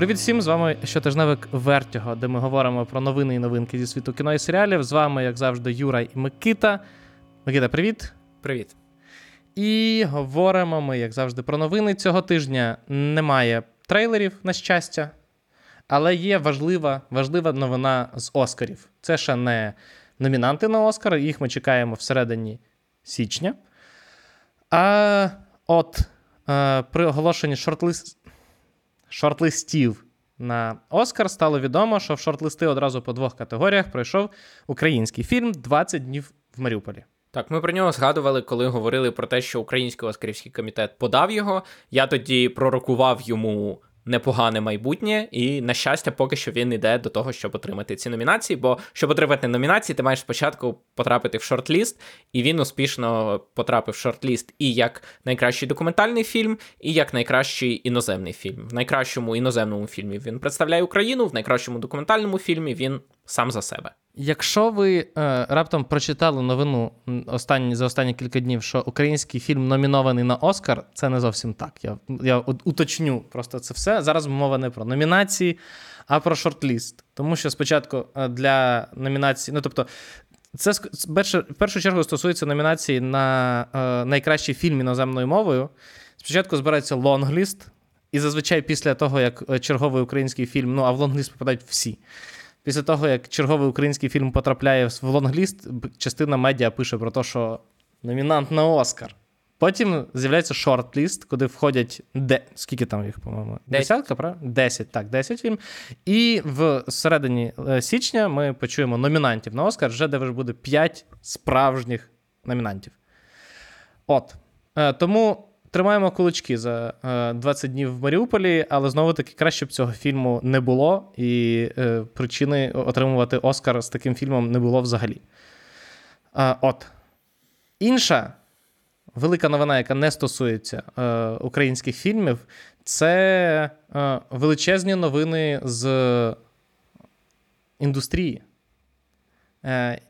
Привіт всім! З вами щотижневик Вертього, де ми говоримо про новини і новинки зі світу кіно і серіалів. З вами, як завжди, Юра і Микита. Микита, привіт. Привіт. І говоримо ми, як завжди, про новини. Цього тижня немає трейлерів, на щастя, але є важлива, важлива новина з Оскарів. Це ще не номінанти на Оскар, їх ми чекаємо всередині січня. А от е, при оголошенні шортлист шортлистів на Оскар стало відомо, що в шортлисти одразу по двох категоріях пройшов український фільм «20 днів в Маріуполі. Так, ми про нього згадували, коли говорили про те, що Український Оскарівський комітет подав його. Я тоді пророкував йому непогане майбутнє, і, на щастя, поки що він йде до того, щоб отримати ці номінації. Бо щоб отримати номінації, ти маєш спочатку потрапити в шорт-ліст, і він успішно потрапив в шорт-ліст і як найкращий документальний фільм, і як найкращий іноземний фільм. В найкращому іноземному фільмі він представляє Україну, в найкращому документальному фільмі він сам за себе. Якщо ви е, раптом прочитали новину останні за останні кілька днів, що український фільм номінований на Оскар, це не зовсім так. Я я уточню просто це все. Зараз мова не про номінації, а про шорт-ліст. Тому що спочатку е, для номінації, ну тобто, це в першу чергу стосується номінації на е, найкращий фільм іноземною мовою. Спочатку збирається лонгліст, і зазвичай після того, як е, черговий український фільм, ну а в лонгліст попадають всі. Після того, як черговий український фільм потрапляє в лонгліст, частина медіа пише про те, що номінант на Оскар. Потім з'являється шорт-ліст, куди входять де... скільки там їх, по-моєму? Десятка, правда? Десять, так, десять фільм. І в середині е, січня ми почуємо номінантів на Оскар, вже де вже буде п'ять справжніх номінантів. От. Е, тому Тримаємо кулички за 20 е, днів в Маріуполі, але знову таки краще б цього фільму не було, і е, причини отримувати Оскар з таким фільмом не було взагалі. Е, от. Інша велика новина, яка не стосується українських фільмів, це величезні новини з індустрії.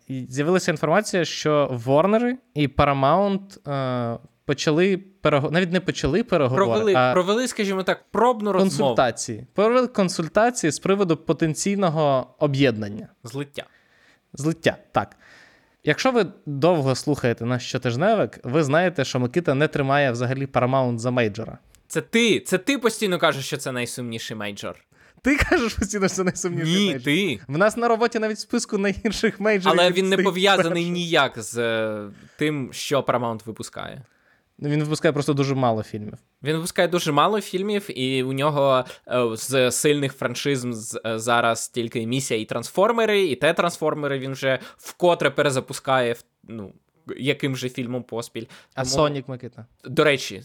З'явилася інформація, що Ворнери і Paramount почали переговори, навіть не почали переговори, провели, а провели, скажімо так, пробну розмову. консультації. Провели консультації з приводу потенційного об'єднання. Злиття. Злиття, так. Якщо ви довго слухаєте наш щотижневик, ви знаєте, що Микита не тримає взагалі Paramount за мейджора. Це ти. Це ти постійно кажеш, що це найсумніший мейджор. Ти кажеш постійно, що це найсумніший Ні, мейджор. ти. В нас на роботі навіть в списку найгірших мейджорів. Але він не пов'язаний ніяк з е, тим, що Paramount випускає. Він випускає просто дуже мало фільмів. Він випускає дуже мало фільмів, і у нього е, з сильних франшизм е, зараз тільки місія і трансформери, і те трансформери він вже вкотре перезапускає ну, яким же фільмом поспіль. А Сонік Микита. До речі.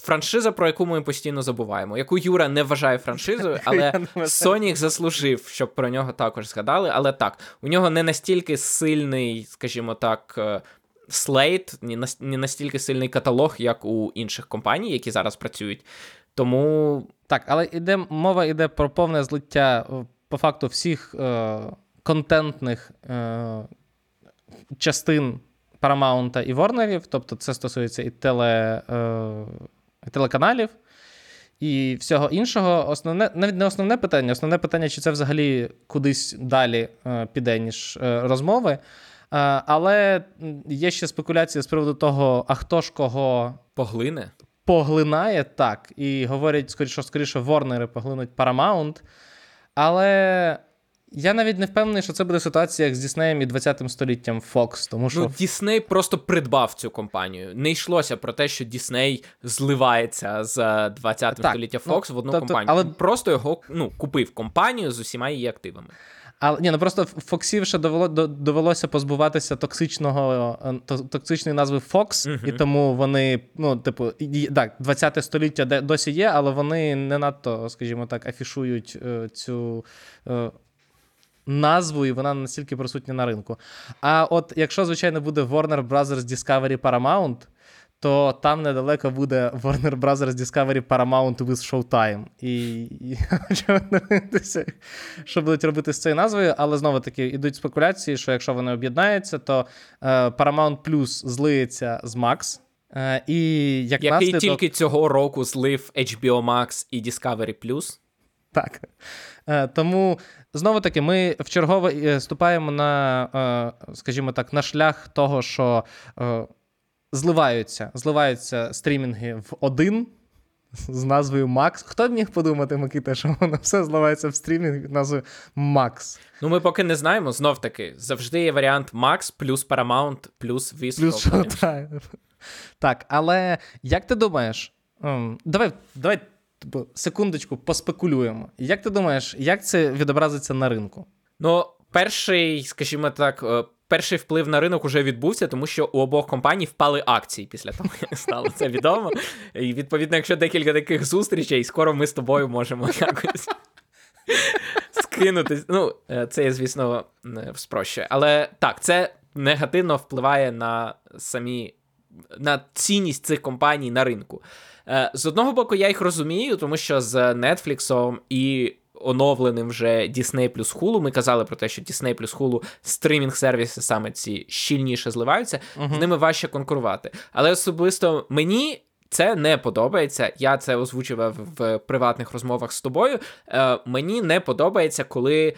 Франшиза, про яку ми постійно забуваємо, яку Юра не вважає франшизою, але Сонік заслужив, щоб про нього також згадали. Але так, у нього не настільки сильний, скажімо так, е, slate, не настільки сильний каталог, як у інших компаній, які зараз працюють. Тому. Так, але іде, мова йде про повне злиття е, по факту всіх е, контентних е, частин Paramount і Ворнерів, тобто це стосується і теле, е, і телеканалів. І всього іншого, основне, навіть не основне питання, основне питання, чи це взагалі кудись далі е, піде, ніж е, розмови. Е, але є ще спекуляції з приводу того, а хто ж кого поглине? Поглинає так. І говорять, скоріше, скоріше, Ворнери поглинуть Paramount. Але я навіть не впевнений, що це буде ситуація як з Діснеєм і 20 століттям Fox. Тому що... Ну, Дісней просто придбав цю компанію. Не йшлося про те, що Дісней зливається з 20 століття Fox ну, в одну тобто, компанію. Але просто його ну, купив компанію з усіма її активами. Але ні, ну просто Фоксів ще довело, довелося позбуватися токсичного е, токсичної назви Fox, uh-huh. і тому вони, ну, типу, так, 20 століття досі є, але вони не надто, скажімо так, афішують е, цю. Е, назву, і вона настільки присутня на ринку. А от якщо, звичайно, буде Warner Brothers Discovery Paramount, то там недалеко буде Warner Brothers Discovery Paramount with Showtime. І, і що будуть робити з цією назвою, але знову таки йдуть спекуляції, що якщо вони об'єднаються, то е, Paramount Plus злиється з Max. Е, і як Який наслідок... тільки цього року злив HBO Max і Discovery Plus. Так. Е, Тому знову таки, ми вчергово е, ступаємо на, скажімо так, на шлях того, що зливаються, зливаються стрімінги в один. З назвою Макс. Хто б міг подумати, Микита, що воно все зливається в стрімінг назвою Макс? Ну, ми поки не знаємо, знов таки, завжди є варіант Max плюс Paramount плюс. Плюс так. Так, але як ти думаєш? ем, давай, давай типу, секундочку поспекулюємо. Як ти думаєш, як це відобразиться на ринку? Ну, перший, скажімо так, е, перший вплив на ринок уже відбувся, тому що у обох компаній впали акції після того, як стало це відомо. І відповідно, якщо декілька таких зустрічей, скоро ми з тобою можемо якось. Скинутись. Ну, е, це я, звісно, не спрощую. Але так, це негативно впливає на самі на цінність цих компаній на ринку. Е, З одного боку, я їх розумію, тому що з Netflix і оновленим вже Disney плюс Hulu, ми казали про те, що Disney плюс Hulu стримінг-сервіси саме ці щільніше зливаються, з ними важче конкурувати. Але особисто мені. Це не подобається. Я це озвучував в приватних розмовах з тобою. Е, мені не подобається, коли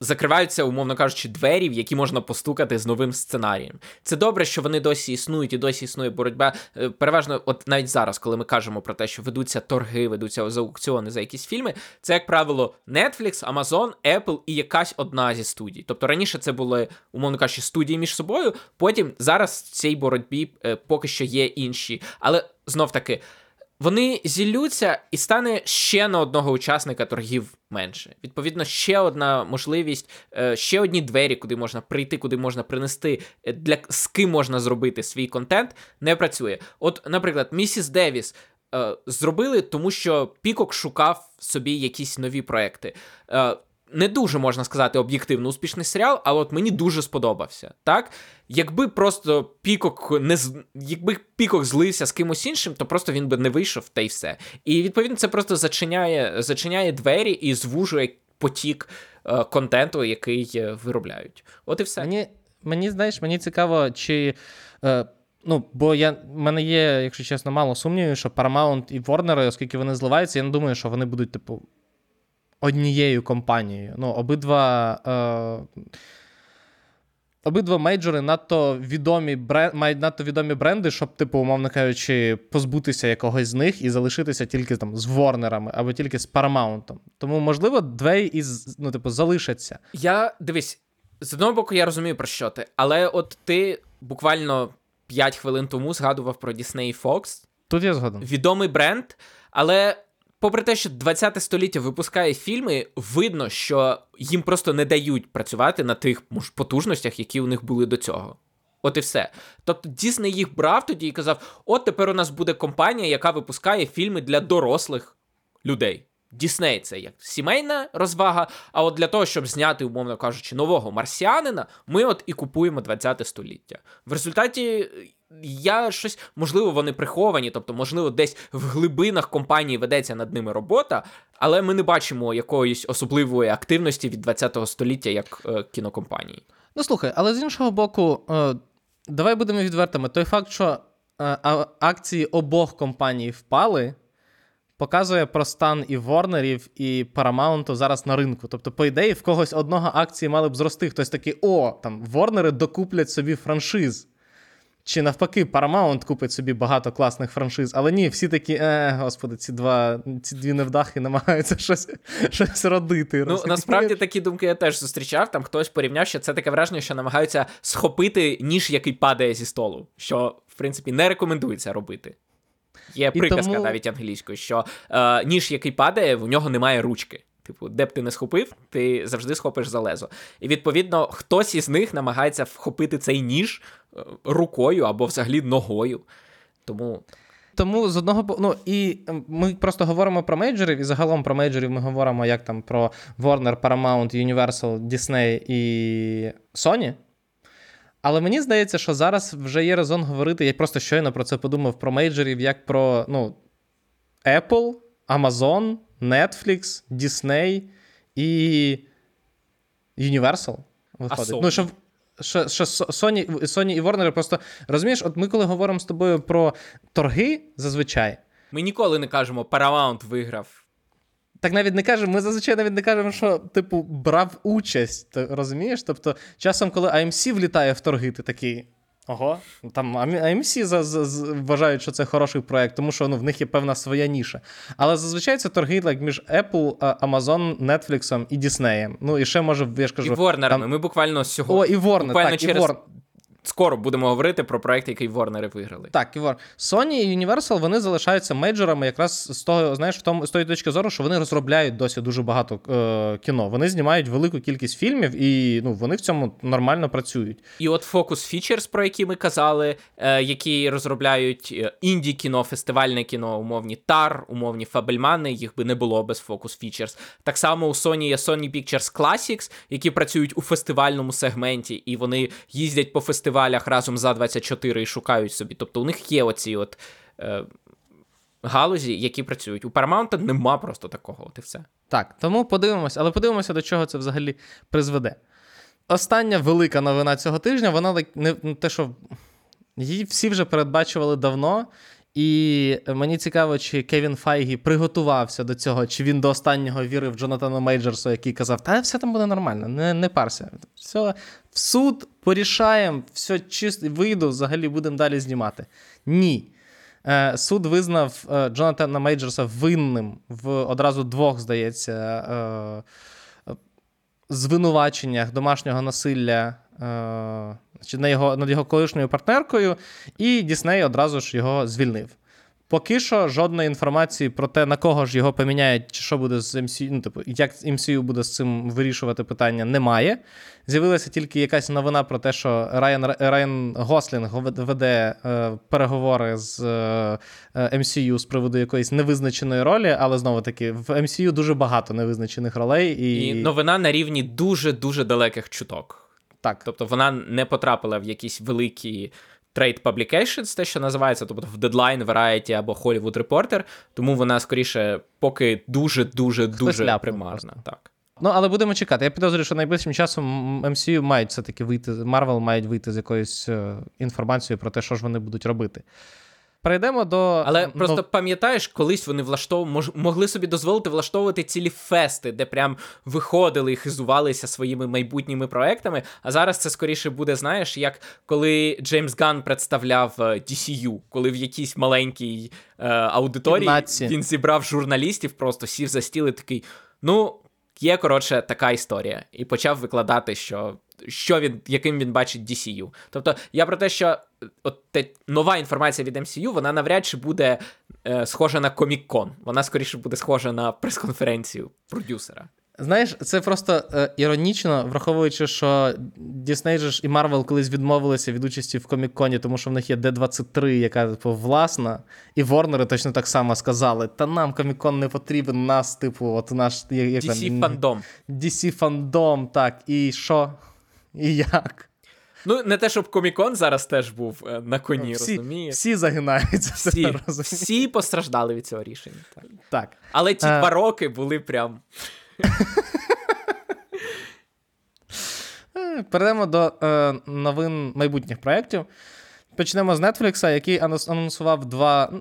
закриваються, умовно кажучи, двері, в які можна постукати з новим сценарієм. Це добре, що вони досі існують і досі існує боротьба. Е, Переважно, от навіть зараз, коли ми кажемо про те, що ведуться торги, ведуться за аукціони за якісь фільми, це, як правило, Netflix, Amazon, Apple і якась одна зі студій. Тобто раніше це були, умовно кажучи, студії між собою. Потім зараз в цій боротьбі е, поки що є інші. Але знов таки. Вони зіллються і стане ще на одного учасника торгів менше. Відповідно, ще одна можливість, е, ще одні двері, куди можна прийти, куди можна принести, е, для з ким можна зробити свій контент, не працює. От, наприклад, місіс Девіс е, зробили, тому що Пікок шукав собі якісь нові проекти. Не дуже можна сказати об'єктивно успішний серіал, але от мені дуже сподобався. Так, якби просто Пікок не з- якби Пікок злився з кимось іншим, то просто він би не вийшов та й все. І відповідно це просто зачиняє, зачиняє двері і звужує потік е, контенту, який е, виробляють. От і все. Мені, мені знаєш, мені цікаво, чи. Е, ну, бо я, мене є, якщо чесно, мало сумнівів, що Paramount і Warner, оскільки вони зливаються, я не думаю, що вони будуть, типу, однією компанією. Ну, обидва. Е, Обидва мейджори надто відомі бренд, мають надто відомі бренди, щоб, типу, умовно кажучи, позбутися якогось з них і залишитися тільки там з Ворнерами або тільки з Paramount. Тому, можливо, двері із, ну, типу, залишаться. Я дивись, з одного боку, я розумію про що ти, але от ти буквально 5 хвилин тому згадував про Disney і Fox. Тут я згоден. відомий бренд, але. Попри те, що 20 століття випускає фільми, видно, що їм просто не дають працювати на тих потужностях, які у них були до цього. От і все. Тобто Дісней їх брав тоді і казав: от тепер у нас буде компанія, яка випускає фільми для дорослих людей. Дісней це як сімейна розвага. А от для того, щоб зняти, умовно кажучи, нового марсіанина, ми от і купуємо 20 століття. В результаті я щось, можливо, вони приховані, тобто, можливо, десь в глибинах компанії ведеться над ними робота, але ми не бачимо якоїсь особливої активності від 20 століття як е, кінокомпанії. Ну слухай, але з іншого боку, е, давай будемо відвертими. Той факт, що е, акції обох компаній впали, показує про стан і Ворнерів, і Paramount зараз на ринку. Тобто, по ідеї, в когось одного акції мали б зрости. Хтось такий, о, там Ворнери докуплять собі франшиз. Чи навпаки, Paramount купить собі багато класних франшиз, але ні, всі такі, е, господи, ці два, ці дві невдахи намагаються щось, щось родити. Ну, насправді такі думки я теж зустрічав. Там хтось порівняв, що це таке враження, що намагаються схопити ніж, який падає зі столу, що, в принципі, не рекомендується робити. Є приказка тому- навіть англійською, що е, ніж, який падає, в нього немає ручки. Типу, де б ти не схопив, ти завжди схопиш за лезо. І відповідно, хтось із них намагається вхопити цей ніж рукою або взагалі ногою. Тому Тому з одного боку, ну і ем, ми просто говоримо про мейджорів, і загалом про мейджорів ми говоримо як там про Warner, Paramount, Universal, Disney і Sony. Але мені здається, що зараз вже є резон говорити. Я просто щойно про це подумав про мейджорів, як про ну, Apple, Amazon, Netflix, Disney і Universal. Виходить. Sony? Ну, що, що, що Sony, Sony і Warner просто розумієш, от ми коли говоримо з тобою про торги зазвичай. ми ніколи не кажемо, Paramount виграв Так навіть не кажемо, ми зазвичай навіть не кажемо, що, типу, брав участь. Ти розумієш? Тобто, часом, коли AMC влітає в торги, ти такий. Ого, там AMC за, за, вважають, що це хороший проект, тому що ну, в них є певна своя ніша. Але зазвичай це торги like, між Apple, Amazon, Netflix і Disney. Ну і ще може, я ж кажу. І Warner. Там... Ми буквально сьогодні. О, і Warner, буквально так, через... і Warner скоро будемо говорити про проект, який Ворнери виграли. Так, і Warner. Sony і Universal вони залишаються мейджорами якраз з того, знаєш, в тому з тої точки зору, що вони розробляють досі дуже багато е, кіно. Вони знімають велику кількість фільмів, і ну вони в цьому нормально працюють. І от Focus Features, про які ми казали, е, які розробляють е, інді кіно, фестивальне кіно, умовні Тар, умовні Фабельмани, їх би не було без Focus Features. Так само у Sony є Sony Pictures Classics, які працюють у фестивальному сегменті, і вони їздять по фестивалю фестивалях разом за 24 і шукають собі. Тобто у них є оці от е, галузі, які працюють. У Paramount нема просто такого, от і все. Так, тому подивимося, але подивимося, до чого це взагалі призведе. Остання велика новина цього тижня, вона не те, що її всі вже передбачували давно. І мені цікаво, чи Кевін Файгі приготувався до цього, чи він до останнього вірив Джонатану Мейджерсу, який казав, та все там буде нормально, не не парся. Все, в суд порішаємо, все чисто, вийду, взагалі будемо далі знімати. Ні. Е, Суд визнав е, Джонатана Мейджерса винним в одразу двох, здається, е, звинуваченнях домашнього насилля е, на його, над його колишньою партнеркою, і Дісней одразу ж його звільнив. Поки що жодної інформації про те, на кого ж його поміняють, чи що буде з MCU, ну, типу, як MCU буде з цим вирішувати питання, немає. З'явилася тільки якась новина про те, що Райан Райан Гослінг веде е, переговори з е, MCU з приводу якоїсь невизначеної ролі, але знову таки в MCU дуже багато невизначених ролей. І, і новина на рівні дуже-дуже далеких чуток. Так. Тобто вона не потрапила в якісь великі trade publications, те, що називається, тобто в Deadline, Variety або Hollywood Reporter, тому вона скоріше поки дуже-дуже дуже примарна. Так. Ну, але будемо чекати. Я підозрюю, що найближчим часом MCU мають все-таки вийти, Marvel мають вийти з якоюсь е, інформацією про те, що ж вони будуть робити. Перейдемо до. Але ну... просто пам'ятаєш, колись вони влаштов... мож... могли собі дозволити влаштовувати цілі фести, де прям виходили і хизувалися своїми майбутніми проектами. А зараз це скоріше буде, знаєш, як коли Джеймс Ган представляв е, DCU, коли в якійсь маленькій е, аудиторії Кімнаці. він зібрав журналістів, просто сів за стіл і такий. Ну, є коротше така історія, і почав викладати, що що він, яким він бачить DCU. Тобто я про те, що от те, нова інформація від MCU, вона навряд чи буде е, схожа на Комік-кон. Вона скоріше буде схожа на прес-конференцію продюсера. Знаєш, це просто е, іронічно, враховуючи, що Disney ж і Marvel колись відмовилися від участі в Комік-коні, тому що в них є D23, яка типу, власна, і Ворнери точно так само сказали: та нам Комік-кон не потрібен, нас, типу, от наш як, DC фандом. DC фандом, так. І що? І як? Ну, не те, щоб Комікон зараз теж був е, на коні, всі, розумієш? Всі загинаються. Всі всі постраждали від цього рішення. Так. так. Але ті а... Е. два роки були прям. Е, перейдемо до е, новин майбутніх проєктів. Почнемо з Netflix, який анонсував два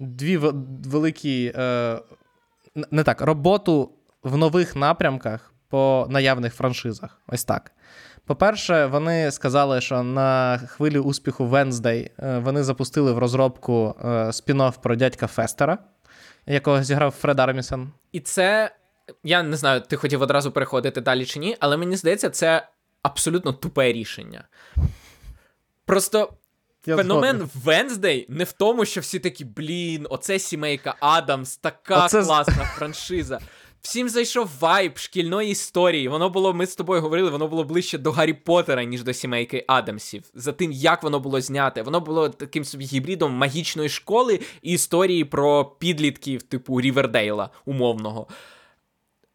дві великі е, не так, роботу в нових напрямках по наявних франшизах. Ось так. По-перше, вони сказали, що на хвилі успіху Wednesday е, вони запустили в розробку е, спін-офф про дядька Фестера, якого зіграв Фред Армісон. І це. Я не знаю, ти хотів одразу переходити далі чи ні, але мені здається, це абсолютно тупе рішення. Просто Я феномен згоден. Wednesday не в тому, що всі такі, блін, оце сімейка Адамс, така оце... класна франшиза. Всім зайшов вайб шкільної історії. Воно було, ми з тобою говорили, воно було ближче до Гаррі Поттера, ніж до сімейки Адамсів. За тим, як воно було зняте. Воно було таким собі гібридом магічної школи і історії про підлітків, типу Рівердейла, умовного.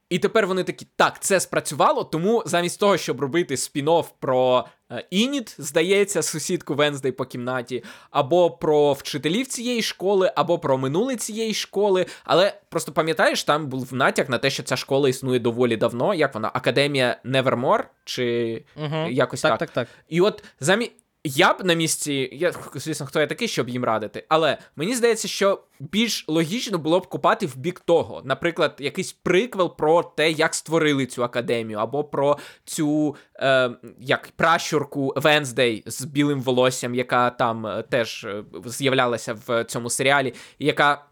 І тепер вони такі, так, це спрацювало, тому замість того, щоб робити спін-офф про е, Ініт, здається, сусідку Венздей по кімнаті, або про вчителів цієї школи, або про минуле цієї школи. Але просто пам'ятаєш, там був натяк на те, що ця школа існує доволі давно. Як вона? Академія Невермор? Чи угу. якось так? Так, так, так. І от замість. Я б на місці, я звісно, хто я такий, щоб їм радити, але мені здається, що більш логічно було б копати в бік того, наприклад, якийсь приквел про те, як створили цю академію, або про цю е, як пращурку Венздей з білим волоссям, яка там е, теж е, з'являлася в цьому серіалі, яка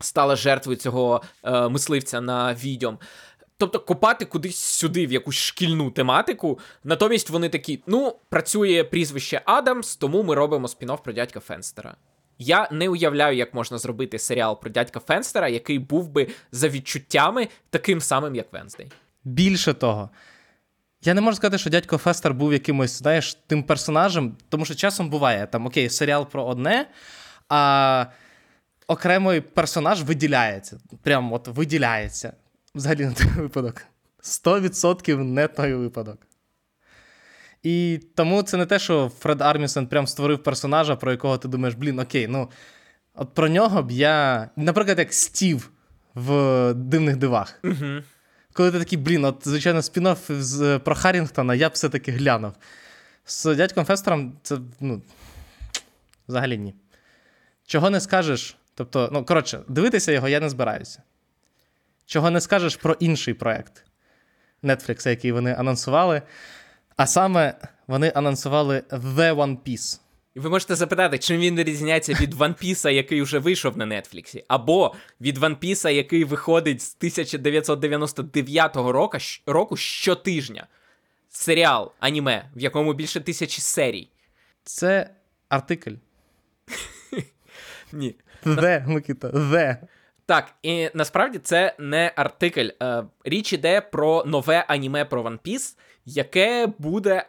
стала жертвою цього е, мисливця на відьом. Тобто копати кудись сюди в якусь шкільну тематику. Натомість вони такі: ну, працює прізвище Адамс, тому ми робимо спін-офф про дядька Фенстера. Я не уявляю, як можна зробити серіал про дядька Фенстера, який був би за відчуттями таким самим, як Венздей. Більше того, я не можу сказати, що дядько Фестер був якимось, знаєш, тим персонажем, тому що часом буває там окей, серіал про одне, а окремий персонаж виділяється. Прям от виділяється. Взагалі не той випадок. 100% не той випадок. І тому це не те, що Фред Армісон прям створив персонажа, про якого ти думаєш, блін, окей, ну от про нього б я. Наприклад, як Стів в дивних дивах. Угу. Коли ти такий, блін, от, звичайно, спін-офф з про Харрінгтона, я б все-таки глянув. З дядьком Фестером це, ну, взагалі ні. Чого не скажеш? Тобто, ну, коротше, дивитися його я не збираюся. Чого не скажеш про інший проект Netflix, який вони анонсували. А саме вони анонсували The One Piece. І ви можете запитати, чим він відрізняється від One Piece, який вже вийшов на Нетфліксі, або від One Piece, який виходить з 1999 року, року щотижня. Серіал, аніме, в якому більше тисячі серій. Це артикль. Ні. The, Микита, The. Так, і насправді це не артикль. Е, річ іде про нове аніме про One Piece, яке буде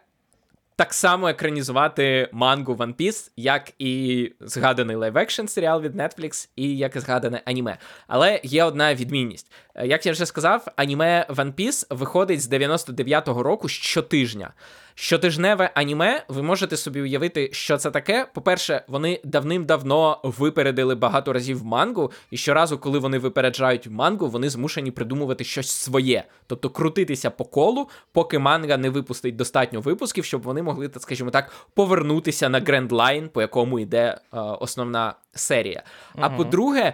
так само екранізувати мангу One Piece, як і згаданий live-action серіал від Netflix, і як і згадане аніме. Але є одна відмінність. Е, як я вже сказав, аніме One Piece виходить з 99-го року щотижня. Щотижневе аніме, ви можете собі уявити, що це таке. По-перше, вони давним-давно випередили багато разів мангу, і щоразу, коли вони випереджають мангу, вони змушені придумувати щось своє, тобто крутитися по колу, поки манга не випустить достатньо випусків, щоб вони могли, так скажімо так, повернутися на Grand Line, по якому йде е, основна серія. Uh-huh. А по-друге,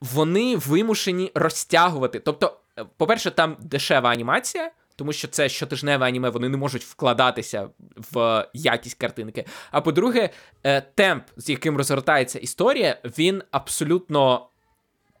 вони вимушені розтягувати. Тобто, е, по-перше, там дешева анімація тому що це щотижневе аніме, вони не можуть вкладатися в якість картинки. А по-друге, е, темп, з яким розгортається історія, він абсолютно.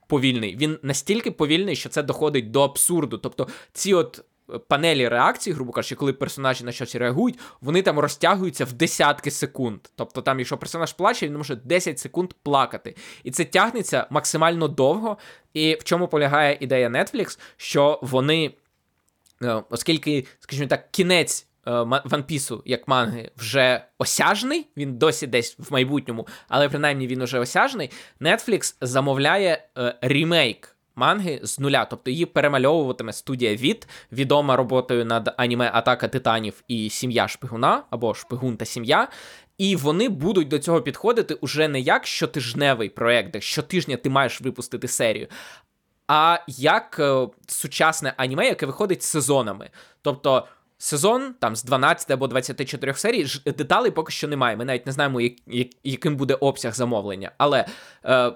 Повільний, він настільки повільний, що це доходить до абсурду. Тобто, ці от е, панелі реакцій, грубо кажучи, коли персонажі на щось реагують, вони там розтягуються в десятки секунд. Тобто, там, якщо персонаж плаче, він може 10 секунд плакати. І це тягнеться максимально довго. І в чому полягає ідея Netflix, що вони оскільки, скажімо так, кінець Ван е, як манги, вже осяжний, він досі десь в майбутньому, але принаймні він уже осяжний. Netflix замовляє е, ремейк манги з нуля, тобто її перемальовуватиме студія від, відома роботою над аніме Атака Титанів і Сім'я Шпигуна або Шпигун та Сім'я. І вони будуть до цього підходити уже не як щотижневий проект, де щотижня ти маєш випустити серію, а як е, сучасне аніме, яке виходить сезонами. Тобто сезон там з 12 або 24 серій, деталей поки що немає. Ми навіть не знаємо, як, як, яким буде обсяг замовлення. Але е,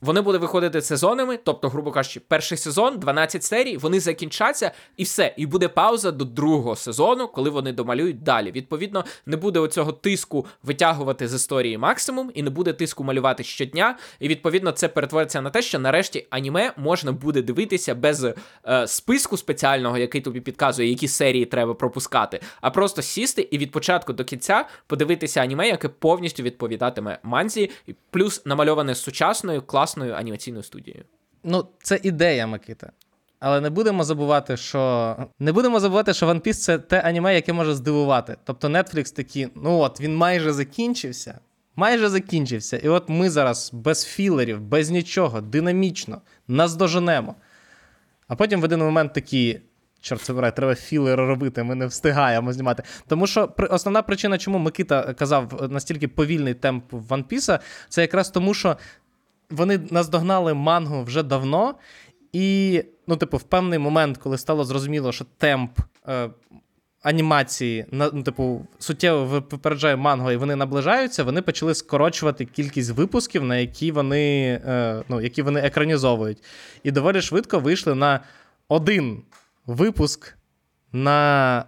вони будуть виходити сезонами, тобто, грубо кажучи, перший сезон, 12 серій, вони закінчаться і все. І буде пауза до другого сезону, коли вони домалюють далі. Відповідно, не буде оцього тиску витягувати з історії максимум, і не буде тиску малювати щодня. І відповідно це перетвориться на те, що нарешті аніме можна буде дивитися без е, списку спеціального, який тобі підказує, які серії треба пропускати, а просто сісти і від початку до кінця подивитися аніме, яке повністю відповідатиме манзі, плюс намальоване сучасною класною класною анімаційною студією. Ну, це ідея, Микита. Але не будемо забувати, що не будемо забувати, що One Piece — це те аніме, яке може здивувати. Тобто Netflix такі, ну от він майже закінчився, майже закінчився. І от ми зараз без філерів, без нічого, динамічно наздоженемо. А потім в один момент такі. Чорт забирай, треба філери робити, ми не встигаємо знімати. Тому що основна причина, чому Микита казав настільки повільний темп One Piece, це якраз тому, що вони наздогнали мангу вже давно, і, ну, типу, в певний момент, коли стало зрозуміло, що темп е, анімації, ну, типу, суттєво випереджає манго, і вони наближаються, вони почали скорочувати кількість випусків, на які вони, е, ну, які вони екранізовують. І доволі швидко вийшли на один випуск на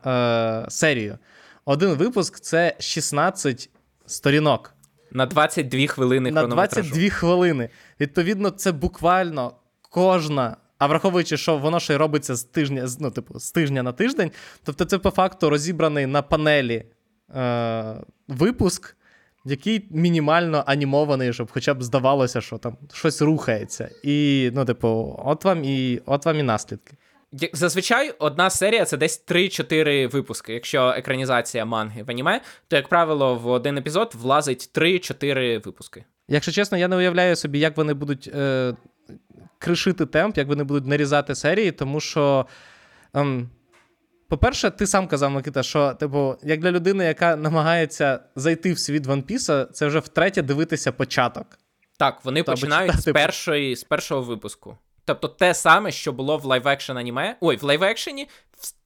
е, серію. Один випуск це 16 сторінок. На 22 хвилини На 22 хвилини. Відповідно, це буквально кожна. А враховуючи, що воно ще й робиться з тижня, з- ну, типу, з тижня на тиждень, тобто це по факту розібраний на панелі е, випуск, який мінімально анімований, щоб хоча б здавалося, що там щось рухається. І, ну, типу, от вам і, от вам і наслідки. Зазвичай одна серія це десь 3-4 випуски. Якщо екранізація манги в аніме, то, як правило, в один епізод влазить 3-4 випуски. Якщо чесно, я не уявляю собі, як вони будуть е, кришити темп, як вони будуть нарізати серії, тому що. Ем, по-перше, ти сам казав, Микита, що, типу, як для людини, яка намагається зайти в світ One Piece, це вже втретє дивитися початок. Так, вони Та, починають з, почитати- першої, з першого випуску. Тобто те саме, що було в live-action аніме. Ой, в live-action -ені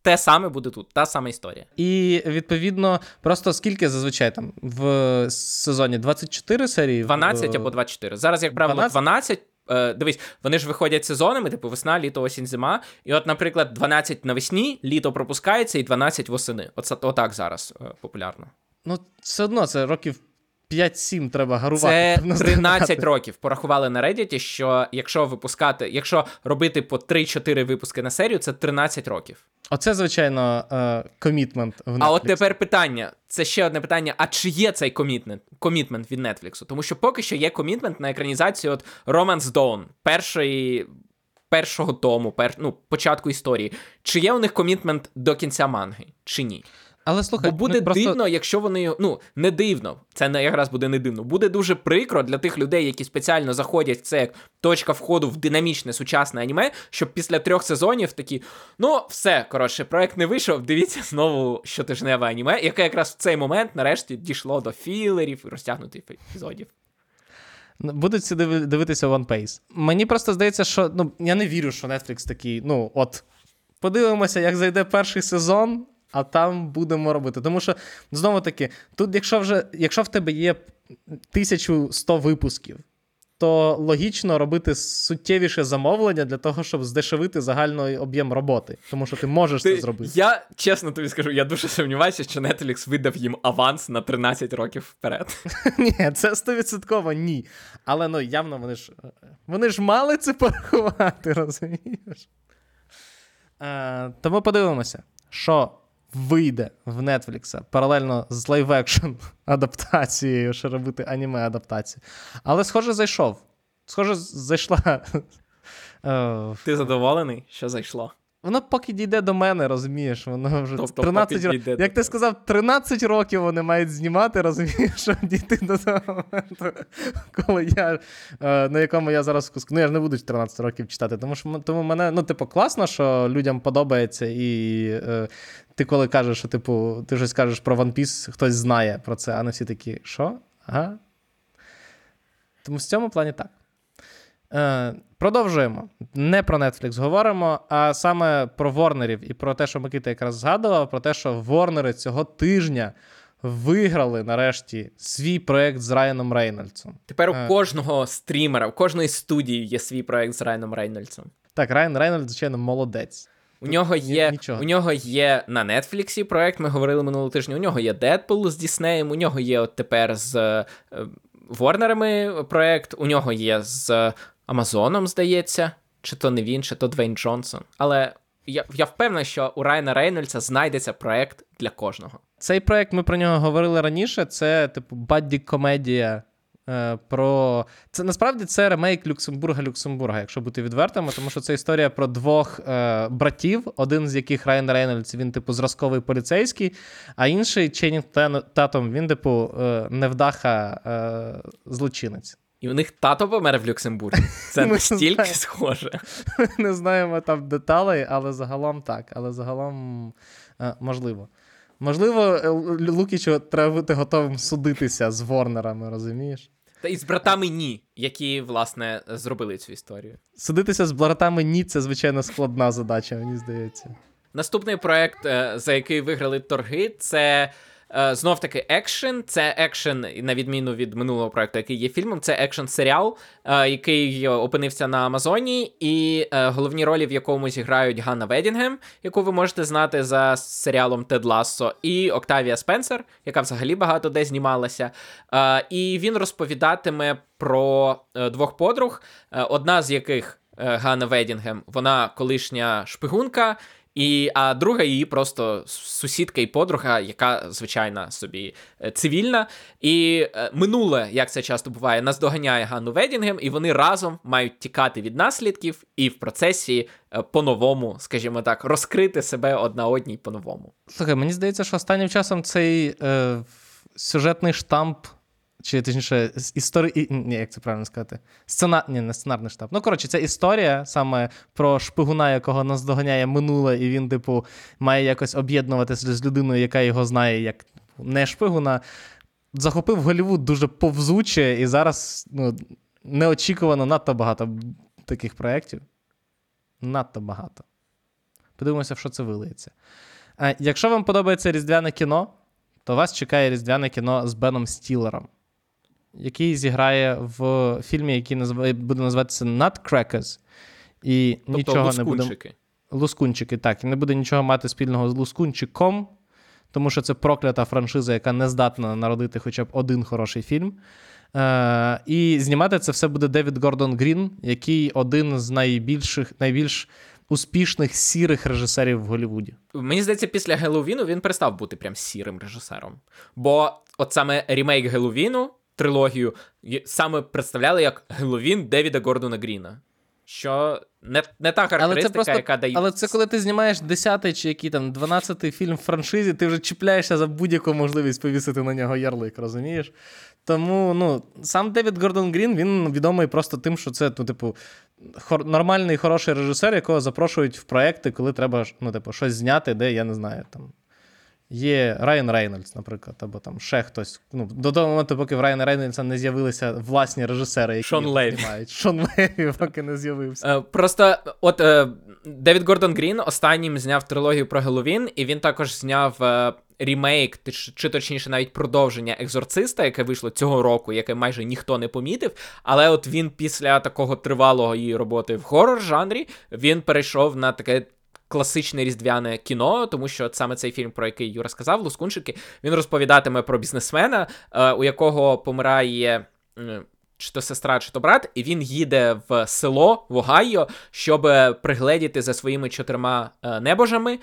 те саме буде тут, та сама історія. І відповідно, просто скільки зазвичай там в сезоні 24 серії? 12 В- або 24. Зараз, як правило, 12? 12. Е, дивись, вони ж виходять сезонами, типу весна, літо, осінь, зима. І от, наприклад, 12 навесні, літо пропускається, і 12 восени. Оце отак зараз е, популярно. Ну, все одно це років 5-7 треба гарувати. Це щоб наздогнати. 13 років. Порахували на Reddit, що якщо випускати, якщо робити по 3-4 випуски на серію, це 13 років. Оце, звичайно, е, комітмент в Netflix. А от тепер питання: це ще одне питання: а чи є цей комітмент, комітмент від Netflix? Тому що поки що є комітмент на екранізацію от Romance Dawn, першої. Першого тому, пер, ну, початку історії. Чи є у них комітмент до кінця манги, чи ні? Але слухай, Бо буде просто... дивно, якщо вони. Ну, не дивно. Це не якраз буде не дивно. Буде дуже прикро для тих людей, які спеціально заходять в це як точка входу в динамічне сучасне аніме, щоб після трьох сезонів такі. Ну, все, коротше, проект не вийшов. Дивіться знову щотижневе аніме, яке якраз в цей момент нарешті дійшло до філерів і розтягнутих епізодів. Будуть всі дивитися One Piece. Мені просто здається, що ну, я не вірю, що Netflix такий, ну, от, подивимося, як зайде перший сезон, а там будемо робити. Тому що, знову таки, тут, якщо вже, якщо в тебе є 1100 випусків, то логічно робити суттєвіше замовлення для того, щоб здешевити загальний об'єм роботи. Тому що ти можеш це зробити. Я чесно тобі скажу, я дуже сумніваюся, що Netflix видав їм аванс на 13 років вперед. Ні, це стовідсотково ні. Але ну явно вони ж вони ж мали це порахувати, розумієш? Е, тому подивимося, що вийде в Netflix паралельно з live-action адаптацією, що робити аніме адаптацію. Але, схоже, зайшов. Схоже, зайшла. Е, Ти задоволений, що зайшло? Воно поки дійде до мене, розумієш, воно вже Тобто 13 років. Як ти тебе. сказав, 13 років вони мають знімати, розумієш, щоб дійти до того моменту, коли я, е, на якому я зараз. Ну, я ж не буду 13 років читати, тому що тому мене, ну, типу, класно, що людям подобається, і е, ти коли кажеш, що, типу, ти щось кажеш про One Piece, хтось знає про це, а не всі такі, що? Ага. Тому в цьому плані так. Е, продовжуємо. Не про Netflix говоримо, а саме про Ворнерів і про те, що Микита якраз згадував, про те, що Ворнери цього тижня виграли нарешті свій проект з Райаном Рейнольдсом. Тепер у Е. кожного стрімера, у кожної студії є свій проект з Райаном Рейнольдсом. Так, Райан Рейнольдс, звичайно, молодець. У нього є нічого. у нього є на Нетфліксі проект, ми говорили минулого тижня. У нього є Дедпул з Діснеєм, у нього є от тепер з Ворнерами проект, у нього є з Амазоном, здається, чи то не він, чи то Двейн Джонсон. Але я, я впевнений, що у Райана Рейнольдса знайдеться проект для кожного. Цей проект ми про нього говорили раніше. Це, типу, бадді комедія. е, Про це насправді це ремейк Люксембурга Люксембурга, якщо бути відвертими, тому що це історія про двох е, братів, один з яких Райан Рейнольдс, він, типу, зразковий поліцейський, а інший Ченнінг Татом, він, типу, е, невдаха е, злочинець. І у них тато помер в Люксембурзі. Це настільки схоже. Не знаємо там деталей, але загалом так. Але загалом е, можливо. Можливо, е, Лукічу треба бути готовим судитися з Ворнерами, розумієш? Та і з братами ні, які, власне, зробили цю історію. Судитися з братами ні, це звичайно складна задача, мені здається. Наступний проект, е, за який виграли торги, це. Е, Знов таки екшен. Це екшен, на відміну від минулого проекту, який є фільмом. Це екшен серіал, е, який опинився на Амазоні, і е, головні ролі в якому зіграють Ганна Ведінгем, яку ви можете знати за серіалом Тед Лассо, і Октавія Спенсер, яка взагалі багато де знімалася. І він розповідатиме про двох подруг, одна з яких Ганна Ведінгем, вона колишня шпигунка. І а друга її просто сусідка і подруга, яка звичайна собі е, цивільна. І е, минуле, як це часто буває, наздоганяє Ганну Ведінгем, і вони разом мають тікати від наслідків і в процесі е, по-новому, скажімо так, розкрити себе одна одній по-новому. Слухай, мені здається, що останнім часом цей е, сюжетний штамп чи точніше, історії. Ні, як це правильно сказати? Сцена... Ні, не сценарний штаб. Ну, коротше, ця історія саме про шпигуна, якого наздоганяє минуле, і він, типу, має якось об'єднуватися з людиною, яка його знає як типу, не шпигуна. Захопив Голівуд дуже повзуче, і зараз ну, неочікувано надто багато таких проєктів. Надто багато. Подивимося, в що це вилиється. Якщо вам подобається різдвяне кіно, то вас чекає різдвяне кіно з Беном Стілером який зіграє в фільмі, який називає, буде називатися Nutcrackers. І тобто нічого лускунчики. не буде. Лускунчики, так. І не буде нічого мати спільного з Лускунчиком, тому що це проклята франшиза, яка не здатна народити хоча б один хороший фільм. Е, І знімати це все буде Девід Гордон Грін, який один з найбільших, найбільш успішних сірих режисерів в Голлівуді. Мені здається, після Геловіну він перестав бути прям сірим режисером. Бо от саме ремейк Геловіну трилогію саме представляли як Геловін Девіда Гордона Гріна. Що не не та характеристика, але це просто, яка дає. Але це коли ти знімаєш 10-й чи який там 12-й фільм в франшизі, ти вже чіпляєшся за будь-яку можливість повісити на нього ярлик, розумієш? Тому ну, сам Девід Гордон Грін він відомий просто тим, що це, ну, типу, хор- нормальний хороший режисер, якого запрошують в проекти, коли треба ну, типу, щось зняти, де я не знаю. там Є Райан Рейнольдс, наприклад, або там ще хтось. Ну, До того моменту, поки в Райана Рейнольдса не з'явилися власні режисери, які Шон Леві. знімають. Шон Леві поки не з'явився. Е, просто от е, Девід Гордон Грін останнім зняв трилогію про Геловін, і він також зняв е, рімейк, чи точніше навіть продовження екзорциста, яке вийшло цього року, яке майже ніхто не помітив. Але от він після такого тривалого її роботи в хорор жанрі він перейшов на таке класичне різдвяне кіно, тому що саме цей фільм, про який Юра сказав, Лускунчики, він розповідатиме про бізнесмена, е, у якого помирає. Чи то сестра, чи то брат, і він їде в село в Огайо, щоб пригледіти за своїми чотирма е, небожами,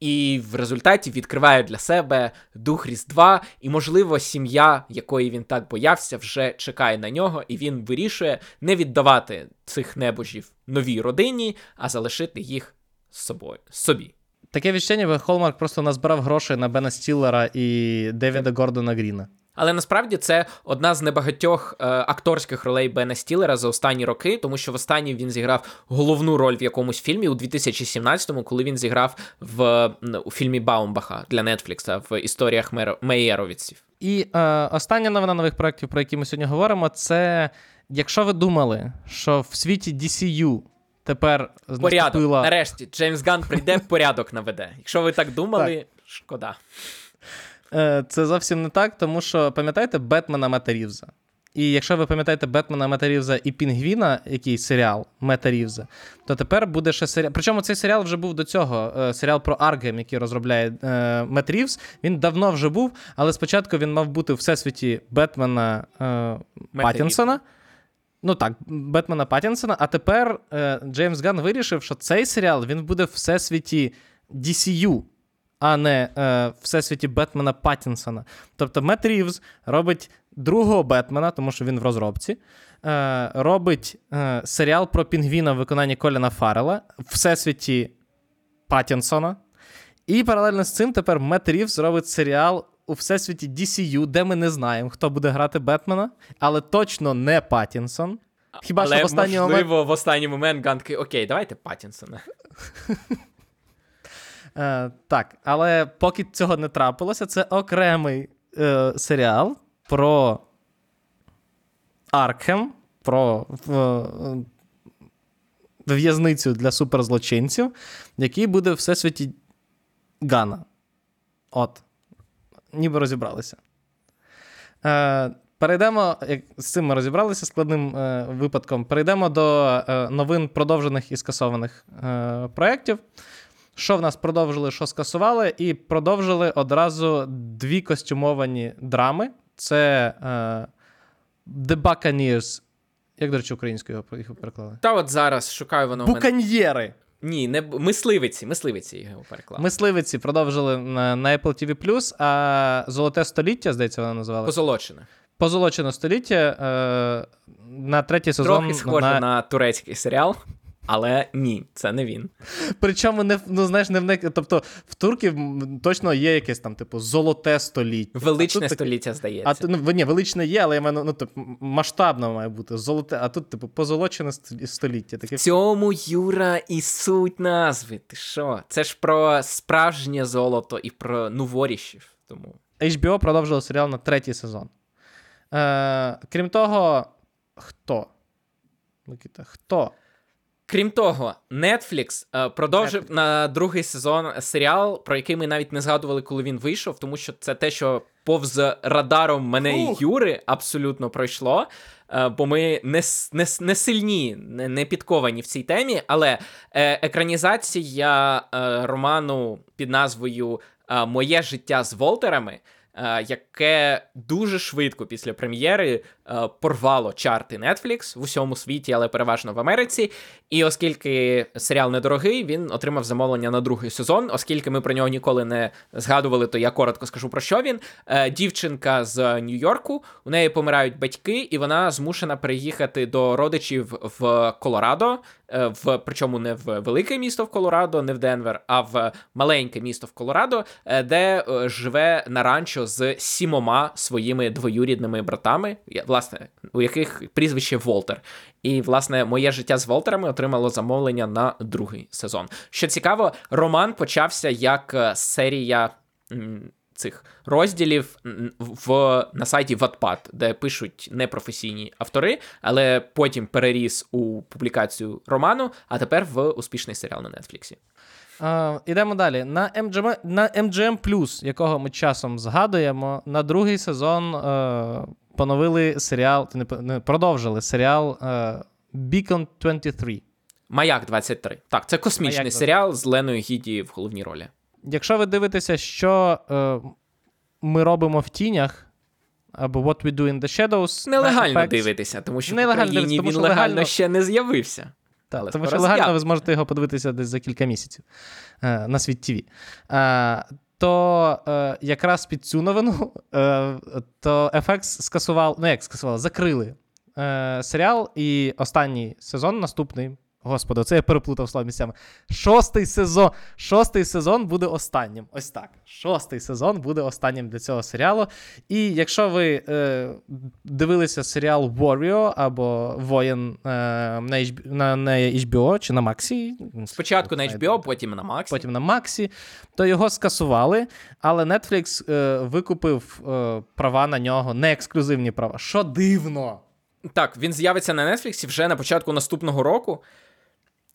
і в результаті відкриває для себе дух Різдва, і, можливо, сім'я, якої він так боявся, вже чекає на нього, і він вирішує не віддавати цих небожів новій родині, а залишити їх з собою собі. Таке відчуття, ніби Hallmark просто назбирав грошей на Бена Стіллера і Девіда Гордона Гріна. Але насправді це одна з небагатьох е, акторських ролей Бена Стіллера за останні роки, тому що в останній він зіграв головну роль в якомусь фільмі у 2017-му, коли він зіграв в у фільмі Баумбаха для Netflix -а в історіях Меєровіців. І е, остання новина нових проєктів, про які ми сьогодні говоримо, це якщо ви думали, що в світі DCU Тепер порядок. Наступила... Нарешті Джеймс Ган прийде, порядок наведе. Якщо ви так думали, так. шкода. Е, це зовсім не так, тому що пам'ятаєте Бетмена Мета Рівза? І якщо ви пам'ятаєте Бетмена Мета Рівза і Пінгвіна, який серіал Мета Рівза, то тепер буде ще серіал. Причому цей серіал вже був до цього. Е, серіал про Аргем, який розробляє е, Мет Рівз. Він давно вже був, але спочатку він мав бути у всесвіті Бетмена е, Паттінсона. Ну так, Бетмена Паттінсона, а тепер е, Джеймс Ган вирішив, що цей серіал він буде в всесвіті DCU, а не е, всесвіті Бетмена Паттінсона. Тобто Мет Рівз робить другого Бетмена, тому що він в розробці, е, робить е, серіал про Пінгвіна в виконанні Коліна Фаррела в всесвіті Паттінсона. І паралельно з цим тепер Мет Рівз робить серіал у всесвіті DCU, де ми не знаємо, хто буде грати Бетмена, але точно не Паттінсон. Хіба але, що в останній можливо, момент... в останній момент Ганки, окей, давайте Паттінсона. Е, Так, але поки цього не трапилося, це окремий е, серіал про Аркхем, про в'язницю для суперзлочинців, який буде в всесвіті Гана. От. Ніби розібралися. Е, Перейдемо, як з цим ми розібралися складним е, випадком. Перейдемо до е, новин продовжених і скасованих е, проєктів. Що в нас продовжили, що скасували, і продовжили одразу дві костюмовані драми. Це е, The Buccaneers. Як, до речі, українською його їх переклали? Та от зараз шукаю воно. Буканьєри. Ні, не мисливиці, мисливиці його переклали. Мисливиці продовжили на, на Apple TV+, а Золоте століття, здається, вона називала. Позолочене. Позолочене століття е, на третій сезон. Трохи схоже на... на турецький серіал, але ні, це не він. Причому не ну, знаєш, не в них. Тобто в турків точно є якесь там, типу, золоте століття. Величне тут, століття, здається. А ну, ні, величне є, але я маю, ну, м- масштабно має бути. Золоте, а тут, типу, позолочене століття. Таке В цьому Юра і суть назви. Ти що? Це ж про справжнє золото і про нуворіщів. Тому HBO продовжило серіал на третій сезон. Е, крім того, хто? Микита, хто? Крім того, Netflix е, продовжив на другий сезон серіал, про який ми навіть не згадували, коли він вийшов, тому що це те, що повз радаром мене і Юри абсолютно пройшло. е, Бо ми не, не, не сильні, не, не підковані в цій темі. Але е, екранізація роману під назвою Моє життя з Волтерами. Яке дуже швидко після прем'єри порвало чарти Netflix в усьому світі, але переважно в Америці. І оскільки серіал недорогий, він отримав замовлення на другий сезон. Оскільки ми про нього ніколи не згадували, то я коротко скажу про що він. Е, Дівчинка з Нью-Йорку, у неї помирають батьки, і вона змушена переїхати до родичів в Колорадо. е, В причому не в велике місто в Колорадо, не в Денвер, а в маленьке місто в Колорадо, е, де е, живе на ранчо з сімома своїми двоюрідними братами, власне, у яких прізвище Волтер. І, власне, моє життя з Волтерами отримало замовлення на другий сезон. Що цікаво, роман почався як е, серія. Цих розділів в на сайті Wattpad, де пишуть непрофесійні автори, але потім переріс у публікацію роману, а тепер в успішний серіал на Нетфліксі. Ідемо далі. На MGM, на MGM+, якого ми часом згадуємо, на другий сезон е, поновили серіал, не, не продовжили серіал е, Beacon 23. Маяк 23. Так, це космічний Маяк серіал з Леною Гіді в головній ролі. Якщо ви дивитеся, що е, ми робимо в тінях, або What We Do in the Shadows, Нелегально дивитися, тому що Нелегально в Україні дивитися, тому він що легально легально- ще не з'явився. Але тому що легально з'явиться. ви зможете його подивитися десь за кілька місяців е, на світ ТВ. Е, то е, якраз під цю новину е, то FX скасував, ну як скасували, закрили е, серіал, і останній сезон, наступний. Господи, це я переплутав слова місцями. Шостий сезон. Шостий сезон буде останнім. Ось так. Шостий сезон буде останнім для цього серіалу. І якщо ви е, дивилися серіал Warrior або Воїн е, на, HBO, на, на HBO чи на Максі, Спочатку на HBO, потім на Max. потім на Максі, то його скасували, але Netflix е, викупив е, права на нього, не ексклюзивні права. Що дивно. Так, він з'явиться на Netflix вже на початку наступного року.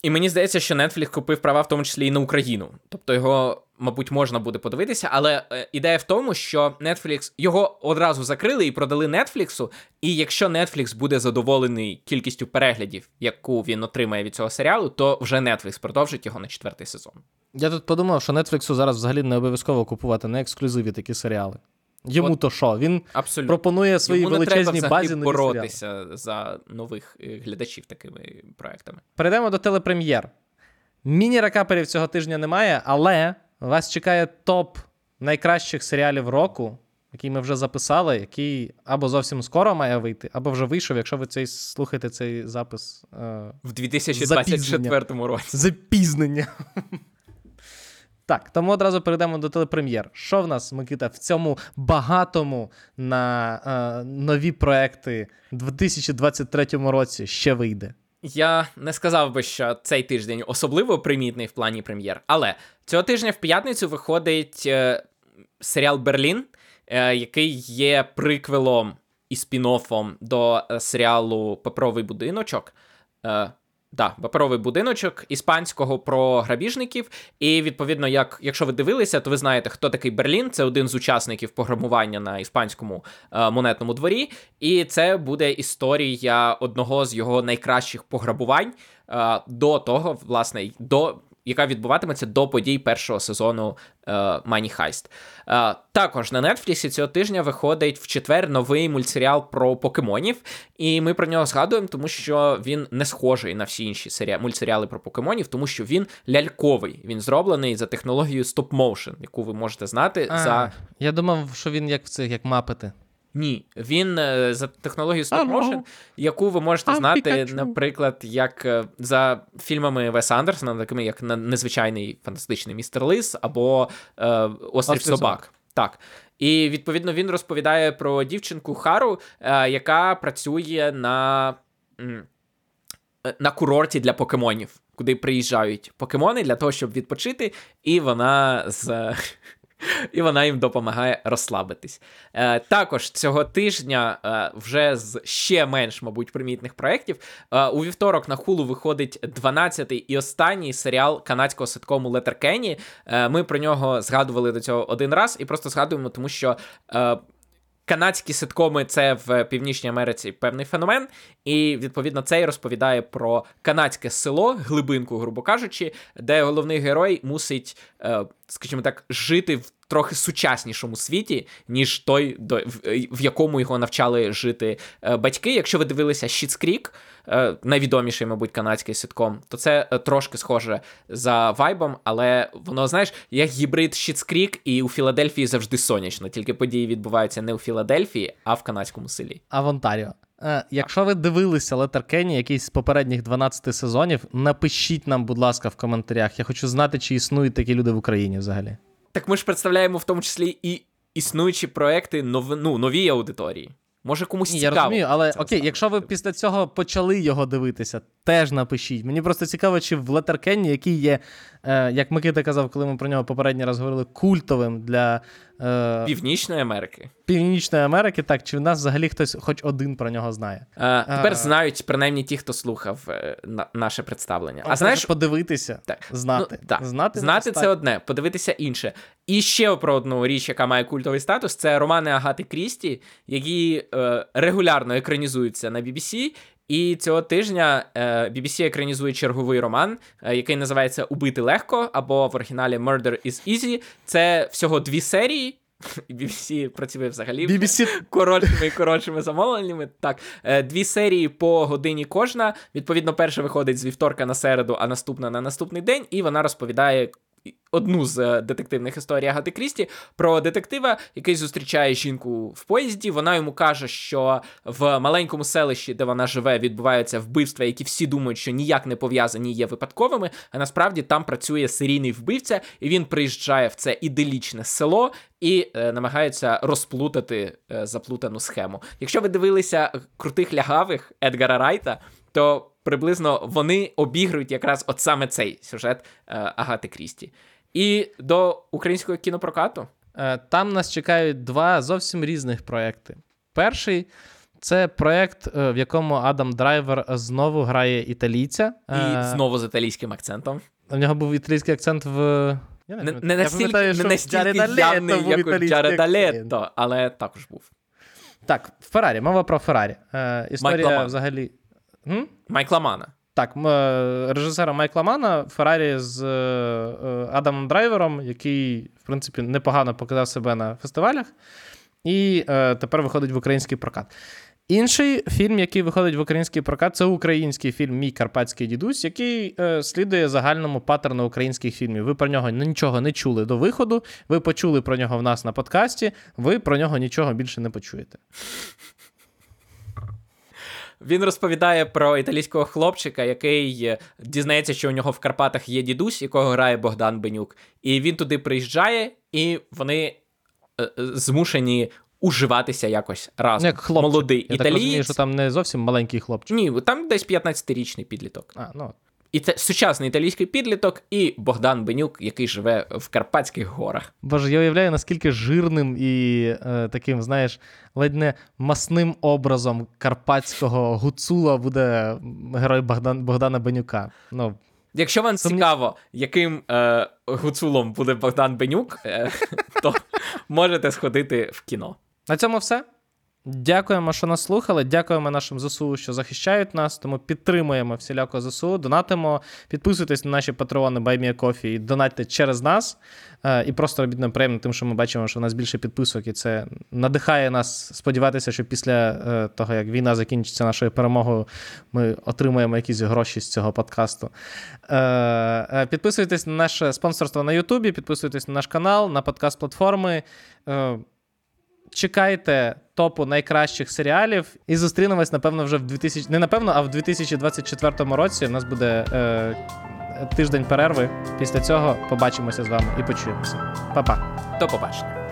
І мені здається, що Netflix купив права в тому числі і на Україну. Тобто його, мабуть, можна буде подивитися. Але е, ідея в тому, що Netflix його одразу закрили і продали Netflix, І якщо Netflix буде задоволений кількістю переглядів, яку він отримає від цього серіалу, то вже Netflix продовжить його на четвертий сезон. Я тут подумав, що Netflix зараз взагалі не обов'язково купувати на ексклюзиві такі серіали. Йому От- то що? Він Абсолютно. пропонує свої Йому не треба величезні базі нові серіали. боротися за нових е, глядачів такими проектами. Перейдемо до телепрем'єр. Міні-ракаперів цього тижня немає, але вас чекає топ найкращих серіалів року, який ми вже записали, який або зовсім скоро має вийти, або вже вийшов, якщо ви цей слухаєте цей запис е, В 2024 році. запізнення. Так, тому одразу перейдемо до телепрем'єр. Що в нас, Микита, в цьому багатому на е, нові проекти в 2023 році ще вийде? Я не сказав би, що цей тиждень особливо примітний в плані прем'єр, але цього тижня в п'ятницю виходить е, серіал Берлін, е, який є приквелом і спін-оффом до е, серіалу Паперовий будиночок. Да, паперовий будиночок іспанського про грабіжників. І відповідно, як якщо ви дивилися, то ви знаєте, хто такий Берлін. Це один з учасників пограбування на іспанському е, монетному дворі. І це буде історія одного з його найкращих пограбувань е, до того, власне, до яка відбуватиметься до подій першого сезону е, Money Heist. Е, також на Netflix цього тижня виходить в четвер новий мультсеріал про покемонів, і ми про нього згадуємо, тому що він не схожий на всі інші серіали, мультсеріали про покемонів, тому що він ляльковий. Він зроблений за технологією стоп-моушен, яку ви можете знати А, за. Я думав, що він як в цих, як мапити. Ні, він е, за технологією стоп Алло. motion, яку ви можете А, знати, Пікачу. наприклад, як е, за фільмами Веса Андерсона, такими як «На- незвичайний фантастичний містер Лис або е, Острів «Острів собак. собак». Так. І відповідно він розповідає про дівчинку Хару, е, яка працює на. е, На курорті для покемонів, куди приїжджають покемони для того, щоб відпочити, і вона з і вона їм допомагає розслабитись. Е, також цього тижня, е, вже з ще менш, мабуть, примітних проєктів, е, у вівторок на хулу виходить 12-й і останній серіал канадського ситкому Letterkenny. Е, ми про нього згадували до цього один раз і просто згадуємо, тому що. Е, Канадські ситкоми це в Північній Америці певний феномен, і відповідно цей розповідає про канадське село, глибинку, грубо кажучи, де головний герой мусить, е, скажімо так, жити в трохи сучаснішому світі, ніж той, до- в, якому його навчали жити е, батьки. Якщо ви дивилися Schitt's Creek, е, найвідоміший, мабуть, канадський ситком, то це е, трошки схоже за вайбом, але воно, знаєш, як гібрид Schitt's Creek, і у Філадельфії завжди сонячно, тільки події відбуваються не у Філадельфії, а в канадському селі. А в Онтаріо. Якщо ви дивилися Letterkenny якийсь з попередніх 12 сезонів, напишіть нам, будь ласка, в коментарях. Я хочу знати, чи існують такі люди в Україні взагалі. Так ми ж представляємо в тому числі і існуючі проекти нов... ну, новій аудиторії. Може комусь Ні, я розумію, але це окей, якщо ви після цього почали його дивитися, теж напишіть. Мені просто цікаво, чи в Летеркенні, який є, як Микита казав, коли ми про нього попередній раз говорили, культовим для е, Північної Америки. Північної Америки, так, чи в нас взагалі хтось хоч один про нього знає? Е, тепер А. знають принаймні ті, хто слухав е, на, наше представлення. А, знаєш, подивитися, Так. знати. Ну, так. Знати, Знати це одне, подивитися інше. І ще про одну річ, яка має культовий статус, це романи Агати Крісті, які е, регулярно екранізуються на BBC. І цього тижня е, BBC екранізує черговий роман, е, який називається Убити легко або в оригіналі Murder is Easy. Це всього дві серії. BBC працює взагалі BBC коротшими і коротшими замовленнями. Так, е, дві серії по годині кожна. Відповідно, перша виходить з вівторка на середу, а наступна на наступний день, і вона розповідає. Одну з е, детективних історій Агати Крісті про детектива, який зустрічає жінку в поїзді. Вона йому каже, що в маленькому селищі, де вона живе, відбуваються вбивства, які всі думають, що ніяк не пов'язані є випадковими. А насправді там працює серійний вбивця, і він приїжджає в це іделічне село і е, намагається розплутати е, заплутану схему. Якщо ви дивилися крутих лягавих Едгара Райта, то приблизно вони обігрують якраз от саме цей сюжет е, Агати Крісті. І до українського кінопрокату Е, Там нас чекають два зовсім різних проекти. Перший це проект, е, в якому Адам Драйвер знову грає італійця. і знову з італійським акцентом. У нього був італійський акцент в. Я Не, пам'ятаю. не настільки, не настільки явний, як у Джареда Лето, але також був. Так, Феррарі, мова про Феррарі. Е, історія взагалі. М? Майкла Мана. Так, е, режисера Майкла Мана Феррарі з е, е, Адамом Драйвером, який, в принципі, непогано показав себе на фестивалях, і тепер виходить в український прокат. Інший фільм, який виходить в український прокат, це український фільм Мій Карпатський дідусь, який е, слідує загальному паттерну українських фільмів. Ви про нього нічого не чули до виходу. Ви почули про нього в нас на подкасті. Ви про нього нічого більше не почуєте. Він розповідає про італійського хлопчика, який е, дізнається, що у нього в Карпатах є дідусь, якого грає Богдан Бенюк. І він туди приїжджає, і вони е, е, змушені уживатися якось разом. Як хлопчик. Молодий Я так розумію, що там не зовсім маленький хлопчик. Ні, там десь 15-річний підліток. А, ну, І це сучасний італійський підліток, і Богдан Бенюк, який живе в Карпатських горах. Боже, я уявляю, наскільки жирним і е, таким, знаєш, ледь не масним образом карпатського гуцула буде герой Богдан, Богдана Бенюка. Ну, Якщо вам Сумні- цікаво, яким е, гуцулом буде Богдан Бенюк, е, то можете сходити в кіно. На цьому все. Дякуємо, що нас слухали. Дякуємо нашим ЗСУ, що захищають нас. Тому підтримуємо всіляко ЗСУ, донатимо, підписуйтесь на наші патреони BuyMeACoffee і донатьте через нас. Е, І просто робіть нам приємно тим, що ми бачимо, що в нас більше підписок, і це надихає нас сподіватися, що після е, того, як війна закінчиться нашою перемогою, ми отримаємо якісь гроші з цього подкасту. Е, Підписуйтесь на наше спонсорство на Ютубі, підписуйтесь на наш канал, на подкаст-платформи. Е, Чекайте топу найкращих серіалів і зустрінемось, напевно, вже в 2000... Не напевно, а в 2024 році. У нас буде е, тиждень перерви. Після цього побачимося з вами і почуємося. Па-па. До побачення.